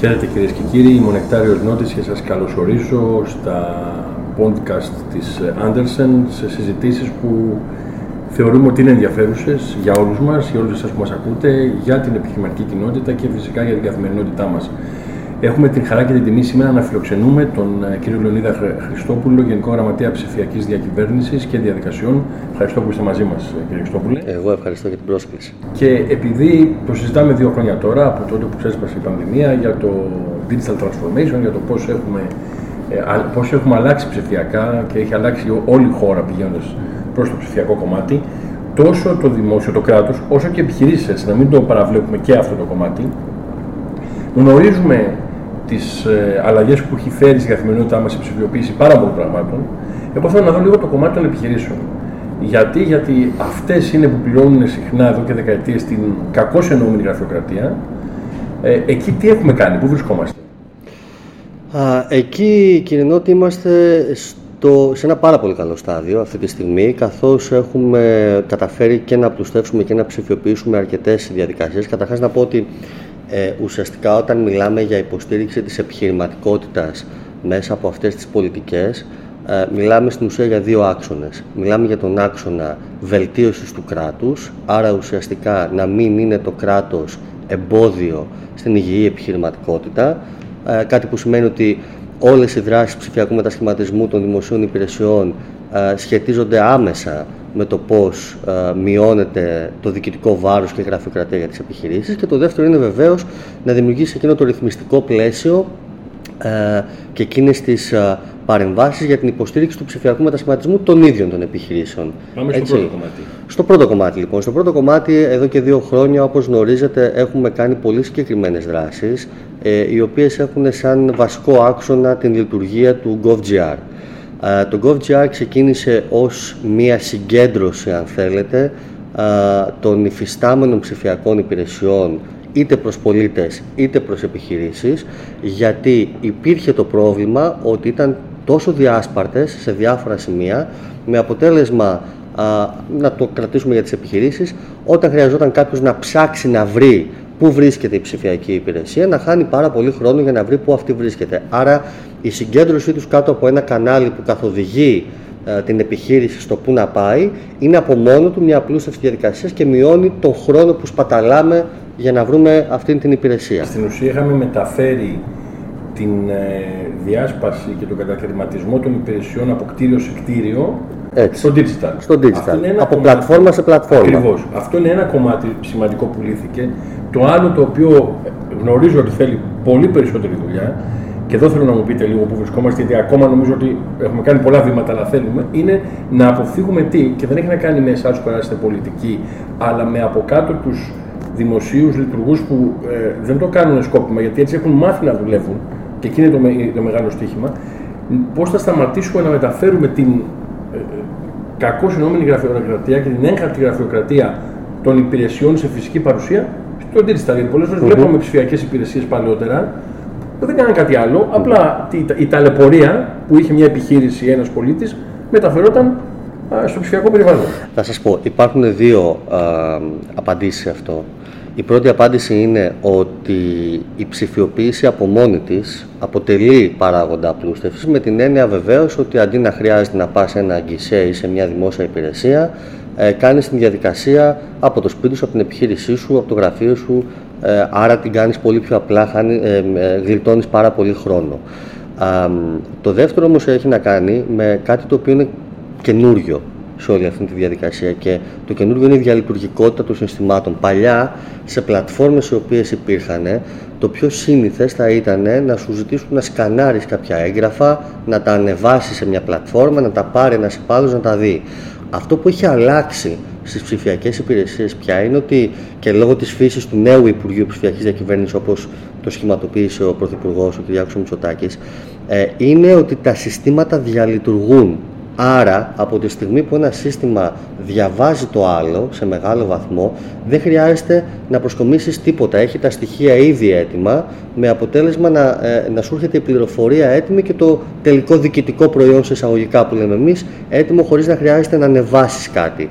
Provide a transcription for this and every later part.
Χαίρετε κυρίες και κύριοι, είμαι ο Νεκτάριος Νότης και σας καλωσορίζω στα podcast της Anderson σε συζητήσεις που θεωρούμε ότι είναι ενδιαφέρουσες για όλους μας, για όλους εσάς που μας ακούτε, για την επιχειρηματική κοινότητα και φυσικά για την καθημερινότητά μας. Έχουμε την χαρά και την τιμή σήμερα να φιλοξενούμε τον ε, κύριο Λεωνίδα Χριστόπουλο, Γενικό Γραμματέα Ψηφιακής Διακυβέρνησης και Διαδικασιών. Ευχαριστώ που είστε μαζί μας, ε, κύριε Χριστόπουλε. Εγώ ευχαριστώ για την πρόσκληση. Και επειδή το συζητάμε δύο χρόνια τώρα, από τότε που ξέσπασε η πανδημία, για το digital transformation, για το πώς έχουμε, ε, πώς έχουμε αλλάξει ψηφιακά και έχει αλλάξει όλη η χώρα πηγαίνοντας προς το ψηφιακό κομμάτι, τόσο το δημόσιο, το κράτος, όσο και επιχειρήσεις, να μην το παραβλέπουμε και αυτό το κομμάτι, γνωρίζουμε τις ε, αλλαγές που έχει φέρει στην καθημερινότητά μας η ψηφιοποίηση πάρα πολλών πραγμάτων, εγώ θέλω να δω λίγο το κομμάτι των επιχειρήσεων. Γιατί, γιατί αυτές είναι που πληρώνουν συχνά εδώ και δεκαετίες την κακώ εννοούμενη γραφειοκρατία. Ε, εκεί τι έχουμε κάνει, πού βρισκόμαστε; Α, εκεί, κύριε Νότι, είμαστε στο, σε ένα πάρα πολύ καλό στάδιο αυτή τη στιγμή, καθώς έχουμε καταφέρει και να πλουστεύσουμε και να ψηφιοποιήσουμε αρκετές διαδικασίες. Καταρχάς να πω ότι ε, ουσιαστικά όταν μιλάμε για υποστήριξη της επιχειρηματικότητας μέσα από αυτές τις πολιτικές, ε, μιλάμε στην ουσία για δύο άξονες. Μιλάμε για τον άξονα βελτίωσης του κράτους, άρα ουσιαστικά να μην είναι το κράτος εμπόδιο στην υγιή επιχειρηματικότητα, ε, κάτι που σημαίνει ότι όλες οι δράσεις ψηφιακού μετασχηματισμού των δημοσίων υπηρεσιών ε, σχετίζονται άμεσα με το πώς ε, μειώνεται το διοικητικό βάρος και η γραφειοκρατία για τις επιχειρήσεις και το δεύτερο είναι βεβαίως να δημιουργήσει εκείνο το ρυθμιστικό πλαίσιο ε, και εκείνες τις ε, παρεμβάσεις για την υποστήριξη του ψηφιακού μετασχηματισμού των ίδιων των επιχειρήσεων. Πάμε στο πρώτο κομμάτι. Στο πρώτο κομμάτι λοιπόν. Στο πρώτο κομμάτι εδώ και δύο χρόνια όπως γνωρίζετε έχουμε κάνει πολύ συγκεκριμένες δράσεις ε, οι οποίες έχουν σαν βασικό άξονα την λειτουργία του GovGR. Το GovGR ξεκίνησε ως μία συγκέντρωση, αν θέλετε, των υφιστάμενων ψηφιακών υπηρεσιών είτε προς πολίτες είτε προς επιχειρήσεις γιατί υπήρχε το πρόβλημα ότι ήταν τόσο διάσπαρτες σε διάφορα σημεία με αποτέλεσμα να το κρατήσουμε για τις επιχειρήσεις όταν χρειαζόταν κάποιος να ψάξει να βρει πού βρίσκεται η ψηφιακή υπηρεσία να χάνει πάρα πολύ χρόνο για να βρει πού αυτή βρίσκεται. Άρα η συγκέντρωσή τους κάτω από ένα κανάλι που καθοδηγεί ε, την επιχείρηση στο πού να πάει είναι από μόνο του μια απλούστευση διαδικασίας και μειώνει τον χρόνο που σπαταλάμε για να βρούμε αυτή την υπηρεσία. Στην ουσία είχαμε μεταφέρει την ε, διάσπαση και τον κατακαιρματισμό των υπηρεσιών από κτίριο σε κτίριο Έτσι. στο digital. Στο digital. Από πλατφόρμα σε πλατφόρμα. Ακριβώς. Αυτό είναι ένα κομμάτι σημαντικό που λύθηκε. Το άλλο το οποίο γνωρίζω ότι θέλει πολύ περισσότερη δουλειά και εδώ θέλω να μου πείτε λίγο που βρισκόμαστε, γιατί ακόμα νομίζω ότι έχουμε κάνει πολλά βήματα, αλλά θέλουμε, είναι να αποφύγουμε τι, και δεν έχει να κάνει με εσάς που είστε πολιτικοί, αλλά με από κάτω τους δημοσίους λειτουργούς που ε, δεν το κάνουν σκόπιμα, γιατί έτσι έχουν μάθει να δουλεύουν, και εκεί είναι το, το μεγάλο στοίχημα. Πώς θα σταματήσουμε να μεταφέρουμε την ε, ε κακώς εννοούμενη γραφειοκρατία και την έγχαρτη γραφειοκρατία των υπηρεσιών σε φυσική παρουσία; Στο digital. Γιατί πολλές φορές mm-hmm. βλέπαμε ψηφιακές υπηρεσίες παλαιότερα που δεν κάνανε κάτι άλλο. Απλά η ταλαιπωρία που είχε μια επιχείρηση ή ένας πολίτης μεταφερόταν στο ψηφιακό περιβάλλον. Θα σας πω, υπάρχουν δύο απαντήσεις σε αυτό. Η πρώτη απάντηση είναι ότι η ψηφιοποίηση από μόνη της αποτελεί παράγοντα απλούστευσης με την έννοια βεβαίως ότι αντί να χρειάζεται να πας σε ένα γκισέ ή σε μια δημόσια υπηρεσία, ε, κάνεις την διαδικασία από το σπίτι σου, από την επιχείρησή σου, από το γραφείο σου, ε, άρα την κάνεις πολύ πιο απλά, χάνει, ε, ε, γλιτώνεις πάρα πολύ χρόνο. το δεύτερο όμως έχει να κάνει με κάτι το οποίο είναι καινούριο σε όλη αυτή τη διαδικασία και το καινούργιο είναι η διαλειτουργικότητα των συστημάτων. Παλιά, σε πλατφόρμες οι οποίες υπήρχαν, το πιο σύνηθες θα ήταν να σου ζητήσουν να σκανάρεις κάποια έγγραφα, να τα ανεβάσεις σε μια πλατφόρμα, να τα πάρει ένας υπάλληλος να τα δει. Αυτό που έχει αλλάξει στις ψηφιακές υπηρεσίες πια είναι ότι και λόγω της φύσης του νέου Υπουργείου Ψηφιακής Διακυβέρνησης, όπως το σχηματοποίησε ο Πρωθυπουργός, ο κ. Μητσοτάκης, ε, είναι ότι τα συστήματα διαλειτουργούν Άρα, από τη στιγμή που ένα σύστημα διαβάζει το άλλο σε μεγάλο βαθμό, δεν χρειάζεται να προσκομίσεις τίποτα. Έχει τα στοιχεία ήδη έτοιμα, με αποτέλεσμα να, ε, να σου έρχεται η πληροφορία έτοιμη και το τελικό διοικητικό προϊόν σε εισαγωγικά που λέμε εμείς, έτοιμο χωρίς να χρειάζεται να ανεβάσεις κάτι.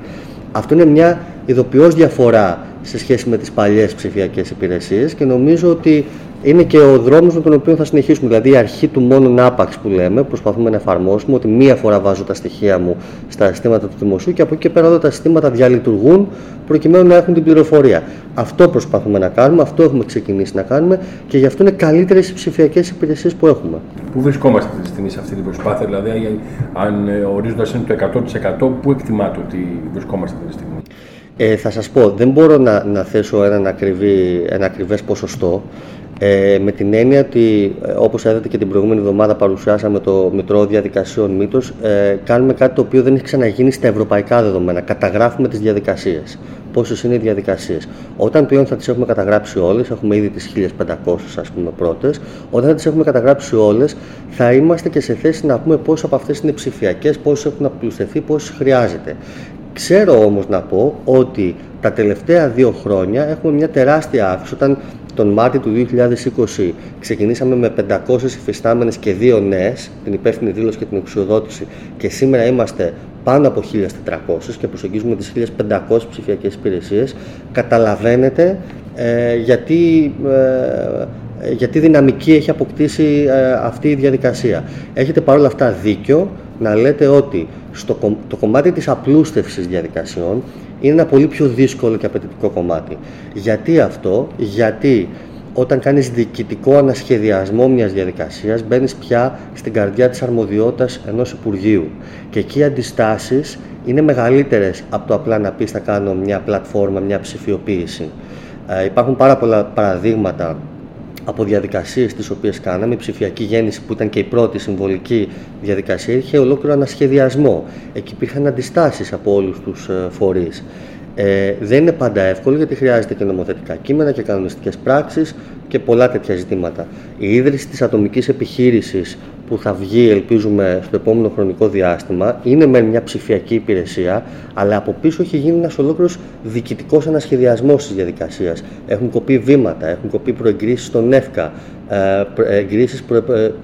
Αυτό είναι μια ειδοποιώς διαφορά σε σχέση με τις παλιές ψηφιακές υπηρεσίες και νομίζω ότι είναι και ο δρόμος με τον οποίο θα συνεχίσουμε. Δηλαδή η αρχή του μόνο άπαξ που λέμε, προσπαθούμε να εφαρμόσουμε, ότι μία φορά βάζω τα στοιχεία μου στα συστήματα του δημοσίου και από εκεί και πέρα όλα τα συστήματα διαλειτουργούν προκειμένου να έχουν την πληροφορία. Αυτό προσπαθούμε να κάνουμε, αυτό έχουμε ξεκινήσει να κάνουμε και γι' αυτό είναι καλύτερες οι ψηφιακές υπηρεσίες που έχουμε. Πού βρισκόμαστε αυτή τη στιγμή σε αυτή την προσπάθεια, δηλαδή αν ε, ορίζοντας είναι το 100%, πού εκτιμάτε ότι βρισκόμαστε αυτή τη στιγμή; Ε, θα σας πω, δεν μπορώ να, να θέσω ένα, ακριβή, ένα ακριβές ποσοστό. Ε, με την έννοια ότι, ε, όπως είδατε και την προηγούμενη εβδομάδα παρουσιάσαμε το Μητρό Διαδικασιών Μήτος, ε, κάνουμε κάτι το οποίο δεν έχει ξαναγίνει στα ευρωπαϊκά δεδομένα. Καταγράφουμε τις διαδικασίες. Πόσες είναι οι διαδικασίες. Όταν πλέον θα τις έχουμε καταγράψει όλες, έχουμε ήδη τις 1500 ας πούμε πρώτες, όταν θα τις έχουμε καταγράψει όλες, θα είμαστε και σε θέση να πούμε πόσες από αυτές είναι ψηφιακές, πόσες έχουν απλουστευτεί, πόσες χρειάζεται. Ξέρω όμως να πω ότι τα τελευταία δύο χρόνια έχουμε μια τεράστια αύξηση. Όταν τον Μάρτιο του 2020 ξεκινήσαμε με 500 υφιστάμενες και δύο νέες, την υπεύθυνη δήλωση και την εξουδότηση και σήμερα είμαστε πάνω από 1.400 και προσεγγίζουμε τις 1.500 ψηφιακές υπηρεσίες, καταλαβαίνετε ε, γιατί, ε, γιατί δυναμική έχει αποκτήσει ε, αυτή η διαδικασία. Έχετε παρόλα αυτά δίκιο να λέτε ότι στο, το κομμάτι της απλούστευσης διαδικασιών είναι ένα πολύ πιο δύσκολο και απαιτητικό κομμάτι. Γιατί αυτό, γιατί όταν κάνεις διοικητικό ανασχεδιασμό μιας διαδικασίας μπαίνεις πια στην καρδιά της αρμοδιότητας ενός Υπουργείου και εκεί οι αντιστάσεις είναι μεγαλύτερες από το απλά να πεις θα κάνω μια πλατφόρμα, μια ψηφιοποίηση. Ε, υπάρχουν πάρα πολλά παραδείγματα από διαδικασίες τις οποίες κάναμε. Η ψηφιακή γέννηση, που ήταν και η πρώτη συμβολική διαδικασία, είχε ολόκληρο ανασχεδιασμό. Εκεί υπήρχαν αντιστάσεις από όλους τους ε, φορείς. Ε, δεν είναι πάντα εύκολο γιατί χρειάζεται και νομοθετικά κείμενα και κανονιστικές πράξεις και πολλά τέτοια ζητήματα. Η ίδρυση της ατομικής επιχείρησης που θα βγει, ελπίζουμε, στο επόμενο χρονικό διάστημα, είναι με μια ψηφιακή υπηρεσία, αλλά από πίσω έχει γίνει ένας ολόκληρος διοικητικός ανασχεδιασμός της διαδικασίας. Έχουν κοπεί βήματα, έχουν κοπεί προεγκρίσεις στον ΕΦΚΑ, ε, εγκρίσεις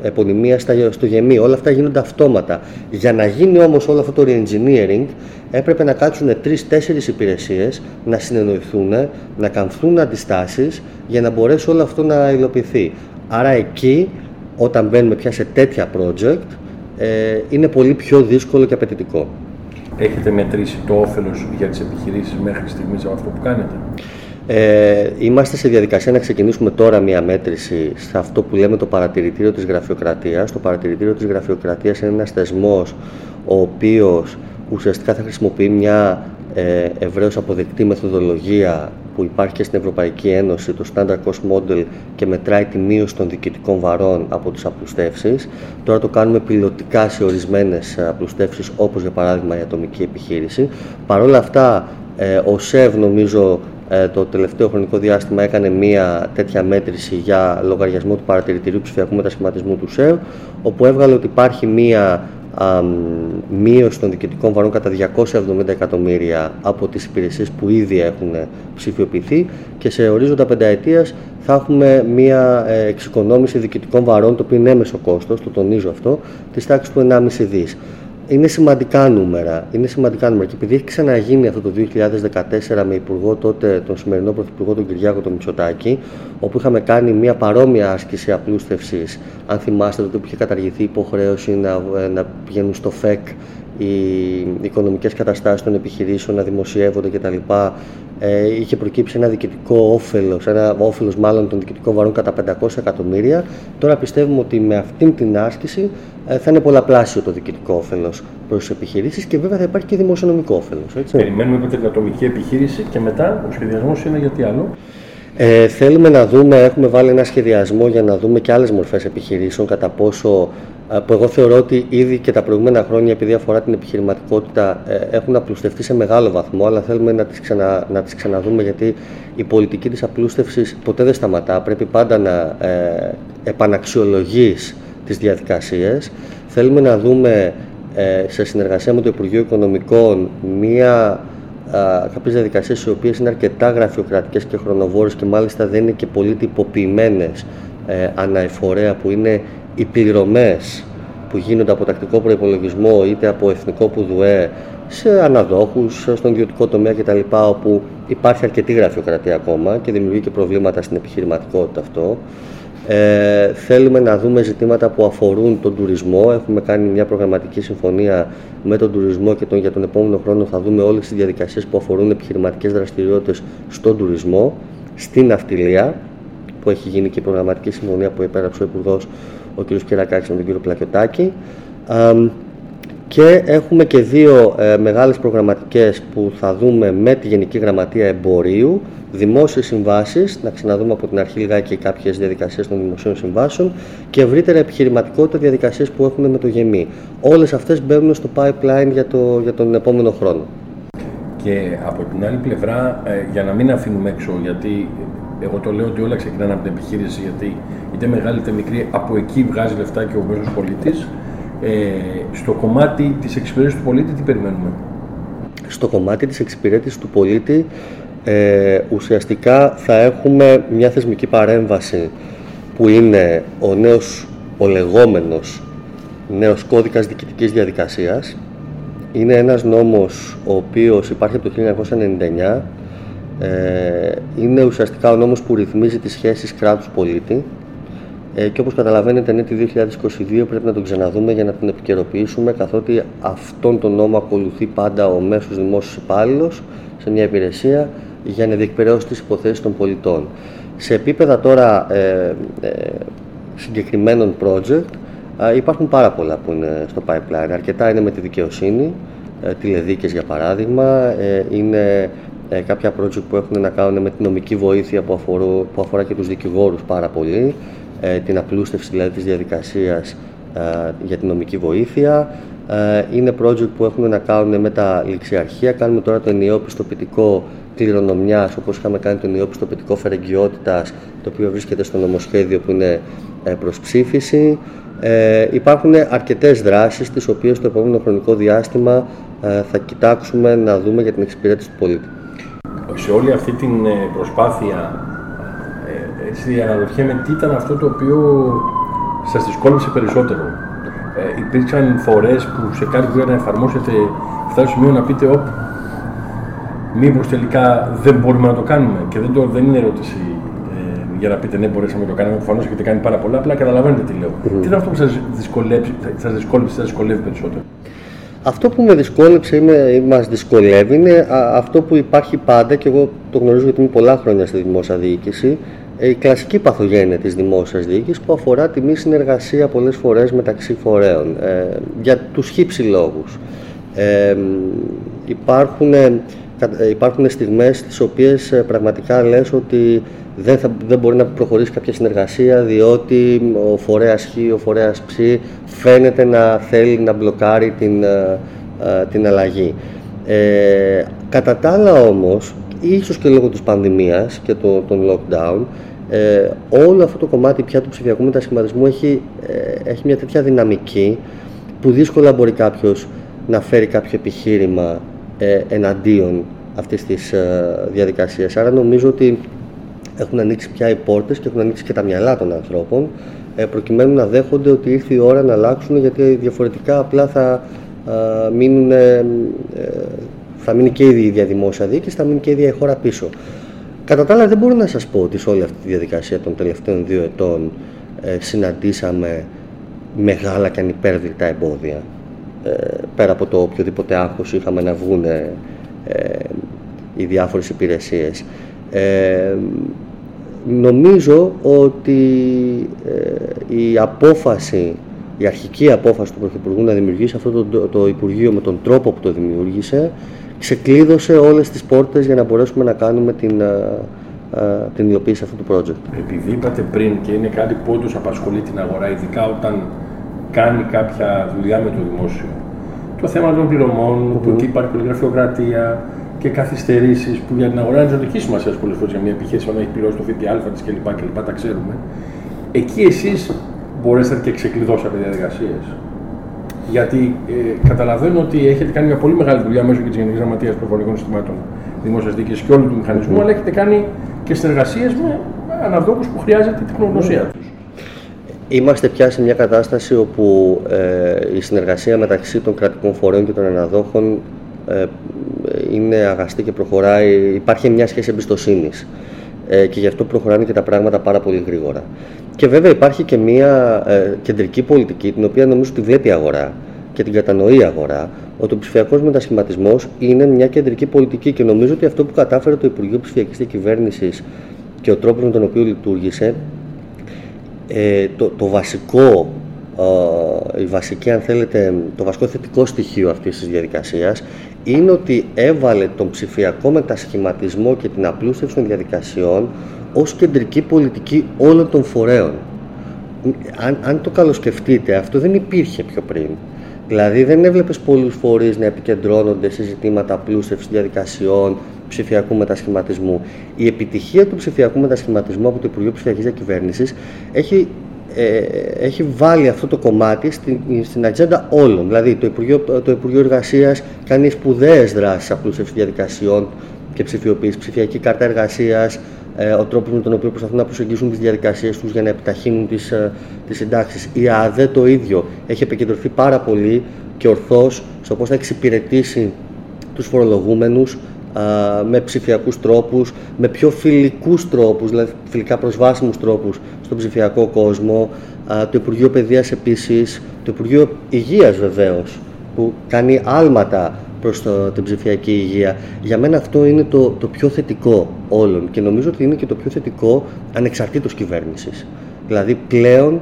επωνυμίας στο ΓΕΜΗ. Όλα αυτά γίνονται αυτόματα. Για να γίνει όμως όλο αυτό το re-engineering, έπρεπε να κάτσουν τρει-τέσσερι υπηρεσίες να συνεννοηθούν, να καμφθούν αντιστάσεις για να μπορέσει όλο αυτό να υλοποιηθεί. Άρα εκεί όταν μπαίνουμε πια σε τέτοια project ε, είναι πολύ πιο δύσκολο και απαιτητικό. Έχετε μετρήσει το όφελος για τις επιχειρήσεις μέχρι στιγμής από αυτό που κάνετε; Ε, είμαστε σε διαδικασία να ξεκινήσουμε τώρα μία μέτρηση σε αυτό που λέμε το παρατηρητήριο της γραφειοκρατίας. Το παρατηρητήριο της γραφειοκρατίας είναι ένας θεσμός ο οποίος ουσιαστικά θα χρησιμοποιεί μια ε, ευρέως αποδεκτή μεθοδολογία που υπάρχει και στην Ευρωπαϊκή Ένωση, το Standard Cost Model και μετράει τη μείωση των διοικητικών βαρών από τις απλουστεύσεις. Τώρα το κάνουμε πιλωτικά σε ορισμένες απλουστεύσεις όπως για παράδειγμα η ατομική επιχείρηση. Παρ' όλα αυτά ε, ο ΣΕΒ νομίζω ε, το τελευταίο χρονικό διάστημα έκανε μία τέτοια μέτρηση για λογαριασμό του παρατηρητηρίου ψηφιακού μετασχηματισμού του ΣΕΒ όπου έβγαλε ότι υπάρχει μία μείωση των διοικητικών βαρών κατά 270 εκατομμύρια από τις υπηρεσίες που ήδη έχουν ψηφιοποιηθεί και σε ορίζοντα πενταετίας θα έχουμε μια ε, εξοικονόμηση διοικητικών βαρών, το οποίο είναι έμεσο κόστος, το τονίζω αυτό, της τάξης του 1,5 δις είναι σημαντικά νούμερα. Είναι σημαντικά νούμερα. Και επειδή έχει ξαναγίνει αυτό το 2014 με υπουργό τότε, τον σημερινό πρωθυπουργό, τον Κυριάκο τον Μητσοτάκη, όπου είχαμε κάνει μια παρόμοια άσκηση απλούστευσης. Αν θυμάστε, τότε που είχε καταργηθεί η υποχρέωση να, να πηγαίνουν στο ΦΕΚ οι οικονομικές καταστάσεις των επιχειρήσεων να δημοσιεύονται κτλ. Ε, είχε προκύψει ένα διοικητικό όφελος, ένα όφελος μάλλον των διοικητικών βαρών κατά 500 εκατομμύρια. Τώρα πιστεύουμε ότι με αυτήν την άσκηση ε, θα είναι πολλαπλάσιο το διοικητικό όφελος προς τις επιχειρήσεις και βέβαια θα υπάρχει και δημοσιονομικό όφελος. Περιμένουμε την ατομική επιχείρηση και μετά ο σχεδιασμός είναι για τι άλλο. Ε, θέλουμε να δούμε, έχουμε βάλει ένα σχεδιασμό για να δούμε και άλλες μορφές επιχειρήσεων, κατά πόσο, ε, που εγώ θεωρώ ότι ήδη και τα προηγούμενα χρόνια, επειδή αφορά την επιχειρηματικότητα, ε, έχουν απλουστευτεί σε μεγάλο βαθμό, αλλά θέλουμε να τις, ξανα, να τις ξαναδούμε, γιατί η πολιτική της απλούστευσης ποτέ δεν σταματά, πρέπει πάντα να ε, επαναξιολογείς τις διαδικασίες. Θέλουμε να δούμε ε, σε συνεργασία με το Υπουργείο Οικονομικών μία κάποιες διαδικασίες οι οποίες είναι αρκετά γραφειοκρατικές και χρονοβόρες και μάλιστα δεν είναι και πολύ τυποποιημένες ε, αναεφορέα που είναι οι πληρωμές που γίνονται από τακτικό προπολογισμό είτε από εθνικό πουδουέ σε αναδόχους, στον ιδιωτικό τομέα κτλ. όπου υπάρχει αρκετή γραφειοκρατία ακόμα και δημιουργεί και προβλήματα στην επιχειρηματικότητα αυτό. Ε, θέλουμε να δούμε ζητήματα που αφορούν τον τουρισμό. Έχουμε κάνει μια προγραμματική συμφωνία με τον τουρισμό και τον, για τον επόμενο χρόνο θα δούμε όλες τις διαδικασίες που αφορούν επιχειρηματικές δραστηριότητες στον τουρισμό, στην αυτιλία, που έχει γίνει και η προγραμματική συμφωνία που επέραψε ο Υπουργός ο κ. Κυρακάκης με τον κ. Πλακιωτάκη. Και έχουμε και δύο ε, μεγάλες προγραμματικές που θα δούμε με τη Γενική Γραμματεία Εμπορίου, δημόσιες συμβάσεις, να ξαναδούμε από την αρχή λιγάκι κάποιες διαδικασίες των δημοσίων συμβάσεων και ευρύτερα επιχειρηματικότητα διαδικασίες που έχουμε με το ΓΕΜΗ. Όλες αυτές μπαίνουν στο pipeline για, το, για τον επόμενο χρόνο. Και από την άλλη πλευρά, ε, για να μην αφήνουμε έξω, γιατί εγώ το λέω ότι όλα ξεκινάνε από την επιχείρηση, γιατί είτε μεγάλη είτε μικρή, από εκεί βγάζει λεφτά και ο μέσος πολίτης, ε, στο κομμάτι της εξυπηρέτησης του πολίτη τι περιμένουμε; Στο κομμάτι της εξυπηρέτησης του πολίτη ε, ουσιαστικά θα έχουμε μια θεσμική παρέμβαση που είναι ο νέος, ο λεγόμενος νέος κώδικας διοικητικής διαδικασίας. Είναι ένας νόμος ο οποίος υπάρχει από το 1999. Ε, είναι ουσιαστικά ο νόμος που ρυθμίζει τις σχέσεις κράτους-πολίτη ε, και όπως καταλαβαίνετε είναι το 2022 πρέπει να τον ξαναδούμε για να τον επικαιροποιήσουμε καθότι αυτόν τον νόμο ακολουθεί πάντα ο μέσος δημόσιος υπάλληλος σε μια υπηρεσία για να διεκπαιρεώσει τις υποθέσεις των πολιτών. Σε επίπεδα τώρα ε, ε, συγκεκριμένων project ε, υπάρχουν πάρα πολλά που είναι στο pipeline. Αρκετά είναι με τη δικαιοσύνη, ε, τηλεδίκες για παράδειγμα, ε, είναι ε, κάποια project που έχουν να κάνουν με την νομική βοήθεια που, αφορού, που αφορά και τους δικηγόρους πάρα πολύ, ε, την απλούστευση δηλαδή της διαδικασίας ε, για την νομική βοήθεια. Ε, είναι project που έχουν να κάνουν με τα ληξιαρχεία. Κάνουμε τώρα το ενιαίο πιστοποιητικό κληρονομιάς, όπως είχαμε κάνει το ενιαίο πιστοποιητικό φερεγγιότητας, το οποίο βρίσκεται στο νομοσχέδιο που είναι προς ψήφιση. Ε, υπάρχουν αρκετές δράσεις, τις οποίες το επόμενο χρονικό διάστημα θα κοιτάξουμε να δούμε για την εξυπηρέτηση του πολίτη. Σε όλη αυτή την προσπάθεια έτσι αναρωτιέμαι τι ήταν αυτό το οποίο σας δυσκόλεψε περισσότερο; Ε, υπήρξαν φορές που σε κάτι που να εφαρμόσετε φτάσει στο σημείο να πείτε όπ, μήπως τελικά δεν μπορούμε να το κάνουμε; Και δεν, το, δεν είναι ερώτηση ε, για να πείτε ναι μπορέσαμε να το κάνουμε, προφανώς έχετε κάνει πάρα πολλά, απλά καταλαβαίνετε τι λέω. Mm. Τι είναι αυτό που σας δυσκολεύει, σας δυσκόλεψε, σας δυσκολεύει περισσότερο; Αυτό που με δυσκόλεψε ή μας δυσκολεύει είναι αυτό που υπάρχει πάντα και εγώ το γνωρίζω γιατί είμαι πολλά χρόνια στη δημόσια διοίκηση η κλασική παθογένεια της δημόσιας διοίκησης που αφορά τη μη συνεργασία πολλές φορές μεταξύ φορέων ε, για τους χύψη λόγους. Ε, υπάρχουν, ε, υπάρχουν στιγμές τις οποίες ε, πραγματικά λες ότι δεν, θα, δεν μπορεί να προχωρήσει κάποια συνεργασία διότι ο φορέας Χ, ο φορέας Ψ φαίνεται να θέλει να μπλοκάρει την, την αλλαγή. Ε, κατά τα άλλα όμως, ίσως και λόγω της πανδημίας και το, των lockdown, ε, όλο αυτό το κομμάτι πια του ψηφιακού μετασχηματισμού έχει, ε, έχει μια τέτοια δυναμική που δύσκολα μπορεί κάποιος να φέρει κάποιο επιχείρημα ε, εναντίον αυτής της ε, διαδικασίας. Άρα νομίζω ότι έχουν ανοίξει πια οι πόρτες και έχουν ανοίξει και τα μυαλά των ανθρώπων ε, προκειμένου να δέχονται ότι ήρθε η ώρα να αλλάξουν γιατί διαφορετικά απλά θα ε, μείνουν θα μείνει και η ίδια δημόσια διοίκηση, θα μείνει και η ίδια η χώρα πίσω. Κατά τα άλλα δεν μπορώ να σας πω ότι σε όλη αυτή τη διαδικασία των τελευταίων δύο ετών ε, συναντήσαμε μεγάλα και ανυπέρβλητα εμπόδια. Ε, πέρα από το οποιοδήποτε άγχος είχαμε να βγουν ε, οι διάφορες υπηρεσίες. Ε, νομίζω ότι η απόφαση, η αρχική απόφαση του Πρωθυπουργού να δημιουργήσει αυτό το, το Υπουργείο με τον τρόπο που το δημιούργησε ξεκλείδωσε όλες τις πόρτες για να μπορέσουμε να κάνουμε την, την υλοποίηση αυτού του project. Επειδή είπατε πριν και είναι κάτι που όντως απασχολεί την αγορά, ειδικά όταν κάνει κάποια δουλειά με το δημόσιο, το θέμα των πληρωμών, mm-hmm. που εκεί υπάρχει πολυγραφειοκρατία και καθυστερήσεις που για την αγορά είναι ζωτική σημασία πολλές φορές για μια επιχείρηση όταν έχει πληρώσει το ΦΠΑ της κλπ, κλπ. Τα ξέρουμε. Εκεί εσείς μπορέσατε και ξεκλειδώσατε διαδικασίες. Γιατί ε, καταλαβαίνω ότι έχετε κάνει μια πολύ μεγάλη δουλειά μέσω και της Γενικής Γραμματείας Προφορικών Συστημάτων Δημόσιας Δίκαιη και όλου του μηχανισμού, αλλά έχετε κάνει και συνεργασίες με αναδόχους που χρειάζεται την τεχνογνωσία τους. Είμαστε πια σε μια κατάσταση όπου ε, η συνεργασία μεταξύ των κρατικών φορέων και των αναδόχων ε, είναι αγαστή και προχωράει. Υπάρχει μια σχέση εμπιστοσύνης. ε, και γι' αυτό προχωράνε και τα πράγματα πάρα πολύ γρήγορα. Και βέβαια υπάρχει και μια ε, κεντρική πολιτική την οποία νομίζω ότι βλέπει η αγορά και την κατανοεί η αγορά ότι ο ψηφιακός μετασχηματισμός είναι μια κεντρική πολιτική και νομίζω ότι αυτό που κατάφερε το Υπουργείο Ψηφιακής Διακυβέρνησης και ο τρόπος με τον οποίο λειτουργήσε, ε, το, το βασικό η βασική, αν θέλετε, το βασικό θετικό στοιχείο αυτής της διαδικασίας είναι ότι έβαλε τον ψηφιακό μετασχηματισμό και την απλούστευση των διαδικασιών ως κεντρική πολιτική όλων των φορέων. Αν, αν το καλοσκεφτείτε, αυτό δεν υπήρχε πιο πριν. Δηλαδή δεν έβλεπες πολλούς φορείς να επικεντρώνονται σε ζητήματα απλούστευσης διαδικασιών, ψηφιακού μετασχηματισμού. Η επιτυχία του ψηφιακού μετασχηματισμού από το Υπουργείο Ψηφιακής Διακυβέρνησης έχει ε, έχει βάλει αυτό το κομμάτι στην, στην ατζέντα όλων. Δηλαδή το Υπουργείο, το Υπουργείο Εργασίας κάνει σπουδαίες δράσεις απλούστευση διαδικασιών και ψηφιοποίηση, ψηφιακή κάρτα εργασίας, ε, ο τρόπος με τον οποίο προσπαθούν να προσεγγίσουν τις διαδικασίες τους για να επιταχύνουν τις τις ε, συντάξεις. Η ΑΔΕ το ίδιο έχει επικεντρωθεί πάρα πολύ και ορθώς στο πώς θα εξυπηρετήσει τους φορολογούμενους με ψηφιακούς τρόπους, με πιο φιλικούς τρόπους, δηλαδή φιλικά προσβάσιμους τρόπους στον ψηφιακό κόσμο. Το Υπουργείο Παιδείας επίσης, το Υπουργείο Υγείας βεβαίως, που κάνει άλματα προς το, την ψηφιακή υγεία. Για μένα αυτό είναι το, το πιο θετικό όλων και νομίζω ότι είναι και το πιο θετικό ανεξαρτήτως κυβέρνησης. Δηλαδή πλέον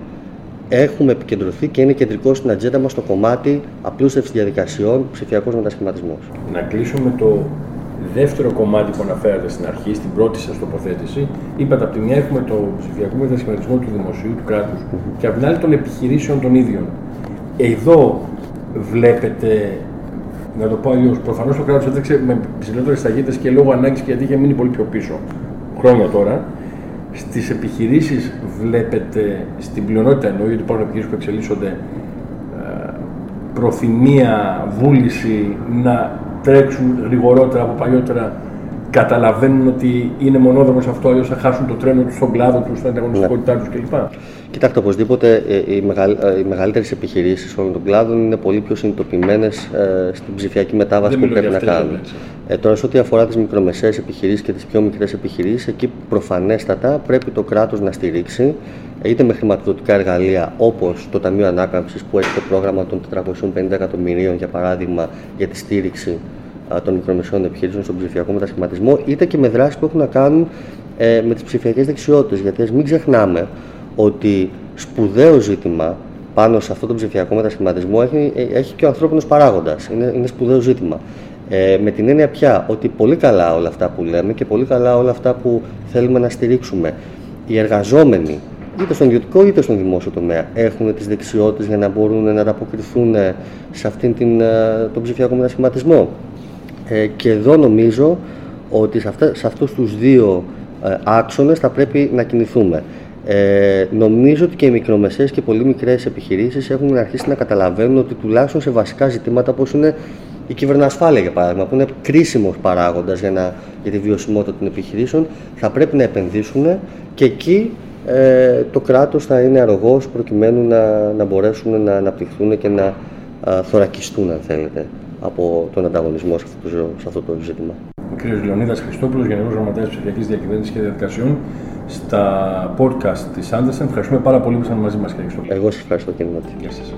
έχουμε επικεντρωθεί και είναι κεντρικό στην ατζέντα μας το κομμάτι απλούστευσης διαδικασιών, ψηφιακός μετασχηματισμός. Να κλείσουμε το δεύτερο κομμάτι που αναφέρατε στην αρχή, στην πρώτη σας τοποθέτηση, είπατε από τη μια έχουμε το ψηφιακό μετασχηματισμό του δημοσίου, του κράτους, και από την άλλη των επιχειρήσεων των ίδιων. Εδώ βλέπετε, να το πω αλλιώς, προφανώς το κράτος έδειξε με ψηλότερες ταχύτητε και λόγω ανάγκης και γιατί είχε μείνει πολύ πιο πίσω χρόνια τώρα. Στις επιχειρήσεις βλέπετε, στην πλειονότητα εννοώ, γιατί υπάρχουν επιχειρήσεις που εξελίσσονται, ε, προθυμία, βούληση να τρέξουν γρηγορότερα από παλιότερα, καταλαβαίνουν ότι είναι μονόδρομος αυτό, αλλιώς θα χάσουν το τρένο τους στον κλάδο τους, στην ανταγωνιστικότητά τους κλπ. Κοιτάξτε, οπωσδήποτε ε, οι, μεγαλ, ε, οι μεγαλύτερες επιχειρήσεις όλων των κλάδων είναι πολύ πιο συνειδητοποιημένες ε, στην ψηφιακή μετάβαση που πρέπει να κάνουν. Ε, τώρα, σε ό,τι αφορά τις μικρομεσαίες επιχειρήσεις και τις πιο μικρές επιχειρήσεις, εκεί προφανέστατα πρέπει το κράτος να στηρίξει είτε με χρηματοδοτικά εργαλεία όπως το Ταμείο Ανάκαμψης που έχει το πρόγραμμα των 450 εκατομμυρίων για παράδειγμα για τη στήριξη των μικρομεσαίων επιχειρήσεων στον ψηφιακό μετασχηματισμό, είτε και με δράσεις που έχουν να κάνουν ε, με τις ψηφιακές δεξιότητες. Γιατί ας μην ξεχνάμε ότι σπουδαίο ζήτημα πάνω σε αυτό το ψηφιακό μετασχηματισμό έχει, έχει και ο ανθρώπινος παράγοντας. Είναι, είναι σπουδαίο ζήτημα. Ε, με την έννοια πια ότι πολύ καλά όλα αυτά που λέμε και πολύ καλά όλα αυτά που θέλουμε να στηρίξουμε. Οι εργαζόμενοι, είτε στον ιδιωτικό είτε στον δημόσιο τομέα, έχουν τις δεξιότητες για να μπορούν να ανταποκριθούν σε αυτήν την, ε, τον ψηφιακό μετασχηματισμό. Ε, και εδώ νομίζω ότι σε, αυτά, σε αυτούς τους δύο ε, άξονες θα πρέπει να κινηθούμε. Ε, νομίζω ότι και οι μικρομεσαίες και πολύ μικρές επιχειρήσεις έχουν αρχίσει να καταλαβαίνουν ότι τουλάχιστον σε βασικά ζητήματα όπως είναι η κυβερνοασφάλεια για παράδειγμα, που είναι κρίσιμος παράγοντας για, να, για τη βιωσιμότητα των επιχειρήσεων, θα πρέπει να επενδύσουν και εκεί ε, το κράτος θα είναι αρρωγός προκειμένου να, να μπορέσουν να αναπτυχθούν και να α, θωρακιστούν αν θέλετε από τον ανταγωνισμό σε αυτό το, σε αυτό το ζήτημα. Ο κ. Λεωνίδας Χριστόπουλος, Γενικός Γραμματέας Ψηφιακής Διακυβέρνησης και Διαδικασιών, στα podcast της Άντερσεν. Ευχαριστούμε πάρα πολύ που ήσασταν μαζί μας, κ. Χριστόπουλο. Εγώ σας ευχαριστώ, κ. Μάτι. Γεια σας.